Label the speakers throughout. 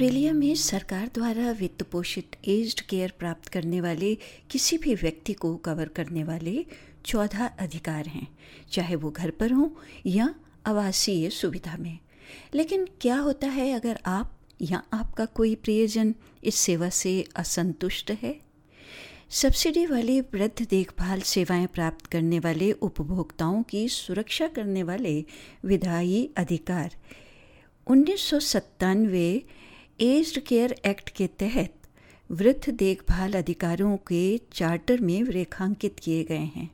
Speaker 1: Australia में सरकार द्वारा वित्त पोषित एज्ड केयर प्राप्त करने वाले किसी भी व्यक्ति को कवर करने वाले चौदह अधिकार हैं, चाहे वो घर पर हों या आवासीय सुविधा में। लेकिन क्या होता है अगर आप या आपका कोई प्रियजन इस सेवा से असंतुष्ट है? सब्सिडी वाले वृद्ध देखभाल सेवाएँ प्राप्त करने वाले उपभोक्ताओं की सुरक्षा करने वाले विधायी अधिकार। उन्नीस सौ सत्तानवे एज्ड केयर एक्ट के तहत वृद्ध देखभाल अधिकारों के चार्टर में रेखांकित किए गए हैं।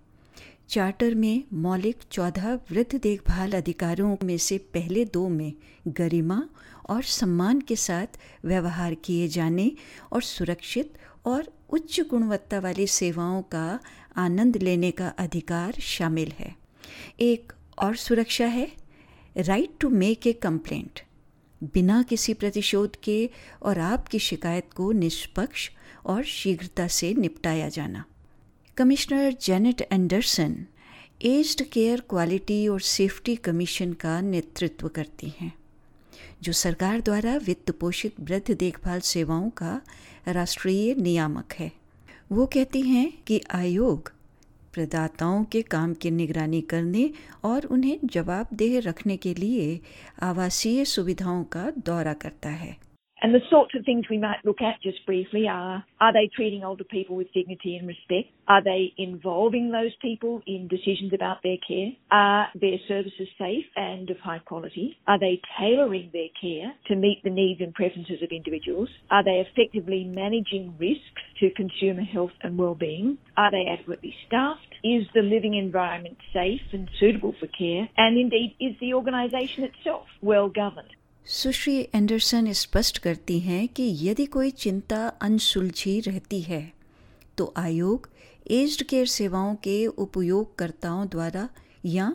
Speaker 1: चार्टर में मौलिक चौदह वृद्ध देखभाल अधिकारों में से पहले दो में गरिमा और सम्मान के साथ व्यवहार किए जाने और सुरक्षित और उच्च गुणवत्ता वाली सेवाओं का आनंद लेने का अधिकार शामिल है। एक और सुरक्षा है। Right to make a complaint बिना किसी प्रतिशोध के और आपकी शिकायत को निष्पक्ष और शीघ्रता से निपटाया जाना। Commissioner Janet Anderson aged care quality और सेफ्टी कमीशन का नेतृत्व करती हैं, जो सरकार द्वारा वित्त पोषित वृद्ध देखभाल सेवाओं का राष्ट्रीय नियामक है। वो कहती हैं कि आयोग प्रदाताओं के काम की निगरानी करने और उन्हें जवाबदेह रखने के लिए आवासीय सुविधाओं का दौरा करता है।
Speaker 2: And the sorts of things we might look at just briefly are are they treating older people with dignity and respect? Are they involving those people in decisions about their care? Are their services safe and of high quality? Are they tailoring their care to meet the needs and preferences of individuals? Are they effectively managing risks to consumer health and well-being? Are they adequately staffed? Is the living environment safe and suitable for care? And indeed, is the organisation itself well governed?
Speaker 1: सुश्री Anderson स्पष्ट करती हैं कि यदि कोई चिंता अनसुलझी रहती है तो आयोग एज्ड केयर सेवाओं के उपयोगकर्ताओं द्वारा या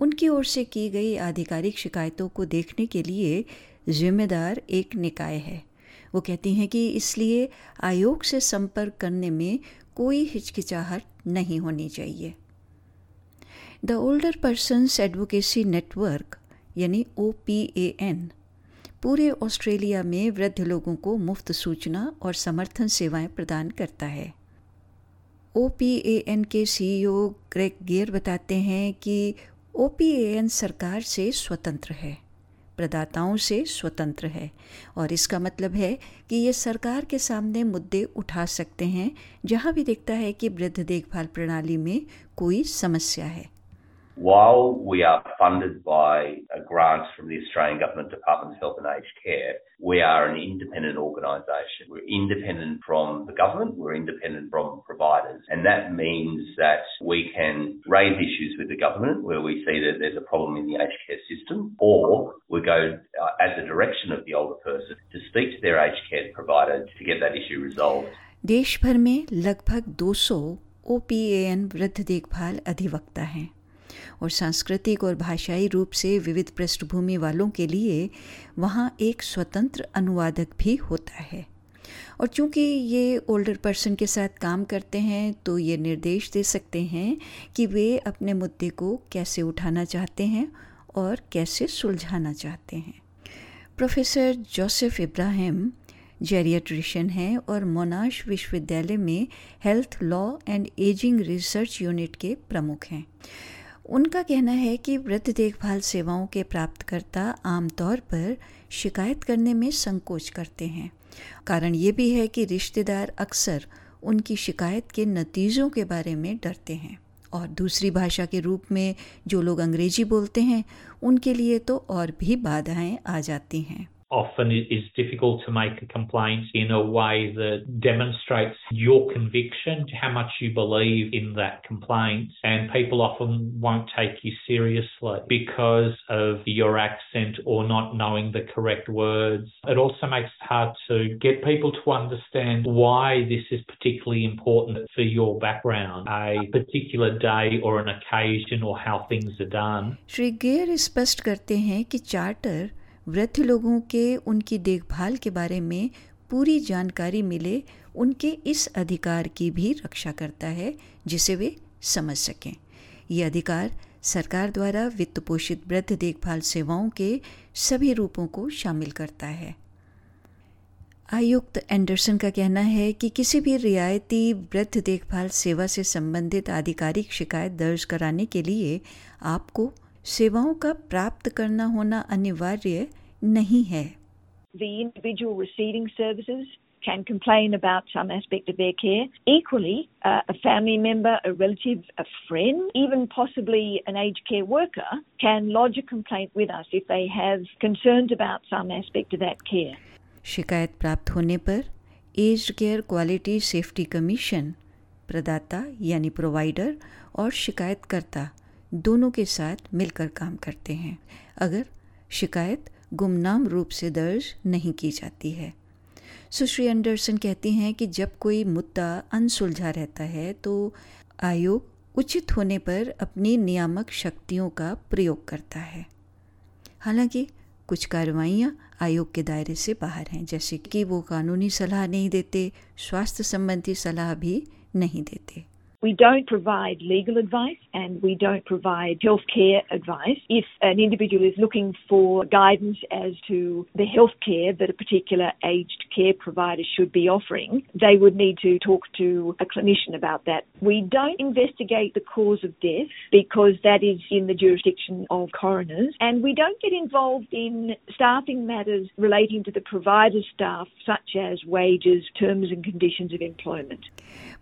Speaker 1: उनकी ओर से की गई आधिकारिक शिकायतों को देखने के लिए जिम्मेदार एक निकाय है। वो कहती हैं कि इसलिए आयोग से संपर्क करने में कोई हिचकिचाहट नहीं होनी चाहिए। The older persons advocacy network, यानी ओ पी ए एन पूरे ऑस्ट्रेलिया में वृद्ध लोगों को मुफ़्त सूचना और समर्थन सेवाएँ प्रदान करता है। ओ पी ए एन के सी ओ ग्रेग गेयर बताते हैं कि ओ पी ए एन सरकार से स्वतंत्र है, प्रदाताओं से स्वतंत्र है और इसका मतलब है कि ये सरकार के सामने मुद्दे उठा सकते हैं जहाँ भी देखता है कि वृद्ध देखभाल प्रणाली में कोई समस्या है।
Speaker 3: While we are funded by grants from the Australian Government Department of Health and Aged Care, we are an independent organisation. We're independent from the government, we're independent from providers, and that means that we can raise issues with the government where we see that there's a problem in the aged care system, or we go uh, at the direction of the older person to speak to their aged care provider to get that issue resolved.
Speaker 1: देश भर में लगभग 200 ओपीएएन वृद्ध देखभाल अधिवक्ता हैं और सांस्कृतिक और भाषाई रूप से विविध पृष्ठभूमि वालों के लिए वहाँ एक स्वतंत्र अनुवादक भी होता है। और चूँकि ये ओल्डर पर्सन के साथ काम करते हैं तो ये निर्देश दे सकते हैं कि वे अपने मुद्दे को कैसे उठाना चाहते हैं और कैसे सुलझाना चाहते हैं। प्रोफेसर जोसेफ इब्राहिम जेरियाट्रिशन हैं और मोनाश विश्वविद्यालय में health law and ageing research unit के प्रमुख हैं। उनका कहना है कि वृद्ध देखभाल सेवाओं के प्राप्तकर्ता आमतौर पर शिकायत करने में संकोच करते हैं। कारण ये भी है कि रिश्तेदार अक्सर उनकी शिकायत के नतीजों के बारे में डरते हैं और दूसरी भाषा के रूप में जो लोग अंग्रेज़ी बोलते हैं, उनके लिए तो और भी बाधाएँ आ जाती हैं।
Speaker 4: often is difficult to make a complaint in a way that demonstrates your conviction, how much you believe in that complaint. And people often won't take you seriously because of your accent or not knowing the correct words. It also makes it hard to get people to understand why this is particularly important for your background, a particular day or an occasion or how things are done.
Speaker 1: Shri gear स्पष्ट करते हैं कि charter वृद्ध लोगों के, उनकी देखभाल के बारे में पूरी जानकारी मिले, उनके इस अधिकार की भी रक्षा करता है, जिसे वे समझ सकें। ये अधिकार सरकार द्वारा वित्त पोषित वृद्ध देखभाल सेवाओं के सभी रूपों को शामिल करता है। आयुक्त एंडरसन का कहना है कि किसी भी रियायती वृद्ध देखभाल सेवा से संबंधित आधिकारिक शिकायत दर्ज कराने के लिए आपको सेवाओं का प्राप्त करना होना अनिवार्य नहीं है
Speaker 2: The individual receiving services can complain about some aspect of their care. Equally, uh, a family member, a relative, a friend, even possibly an aged care worker can lodge a complaint with us if they have concerns about some aspect of that care.
Speaker 1: शिकायत प्राप्त होने पर aged care quality safety commission प्रदाता यानी provider और शिकायतकर्ता दोनों के साथ मिलकर काम करते हैं। अगर शिकायत गुमनाम रूप से दर्ज नहीं की जाती है। सुश्री एंडरसन कहती हैं कि जब कोई मुद्दा अनसुलझा रहता है तो आयोग उचित होने पर अपनी नियामक शक्तियों का प्रयोग करता है। हालाँकि, कुछ कार्रवाइयाँ आयोग के दायरे से बाहर हैं, जैसे कि वो कानूनी सलाह नहीं देते, स्वास्थ्य संबंधी सलाह भी नहीं देते।
Speaker 2: We don't provide legal advice and we don't provide healthcare advice. If an individual is looking for guidance as to the healthcare that a particular aged care provider should be offering, they would need to talk to a clinician about that. We don't investigate the cause of death because that is in the jurisdiction of coroners and we don't get involved in staffing matters relating to the provider staff such as wages, terms and conditions of employment.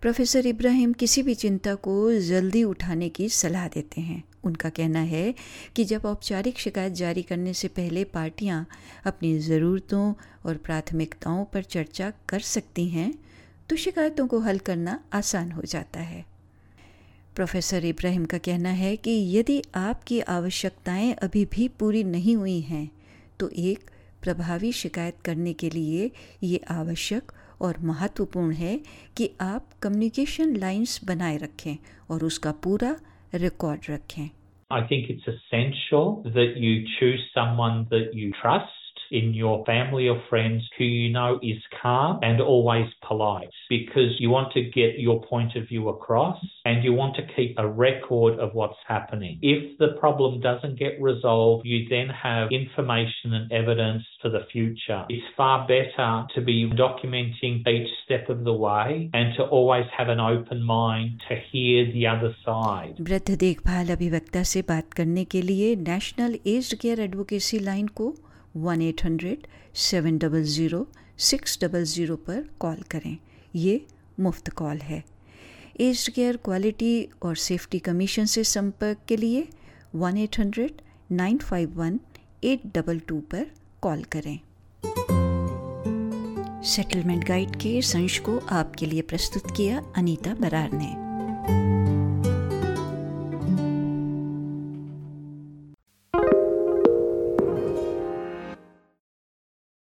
Speaker 1: Professor Ibrahim, किसी भी चिंता को जल्दी उठाने की सलाह देते हैं। उनका कहना है कि जब औपचारिक शिकायत जारी करने से पहले पार्टियाँ अपनी ज़रूरतों और प्राथमिकताओं पर चर्चा कर सकती हैं तो शिकायतों को हल करना आसान हो जाता है। प्रोफेसर इब्राहिम का कहना है कि यदि आपकी आवश्यकताएँ अभी भी पूरी नहीं हुई हैं तो एक प्रभावी शिकायत करने के लिए ये आवश्यक और महत्वपूर्ण है कि आप कम्युनिकेशन लाइंस बनाए रखें और उसका पूरा रिकॉर्ड रखें
Speaker 4: I think it's essential that you choose someone that you trust in your family or friends who you know is calm and always polite because you want to get your point of view across and you want to keep a record of what's happening. If the problem doesn't get resolved, you then have information and evidence for the future. It's far better to be documenting each step of the way and to always have an open mind to hear the other side.
Speaker 1: वृद्ध देखभाल अभिवक्ता से बात करने के लिए national aged care advocacy line को one eight hundred seven double zero six double zero पर call करें। ये मुफ़्त कॉल है। एज्ड केयर क्वालिटी और सेफ्टी कमीशन से संपर्क के लिए one eight hundred nine five one eight double two पर कॉल करें। सेटलमेंट गाइड के संश को आपके लिए प्रस्तुत किया अनीता बरार ने।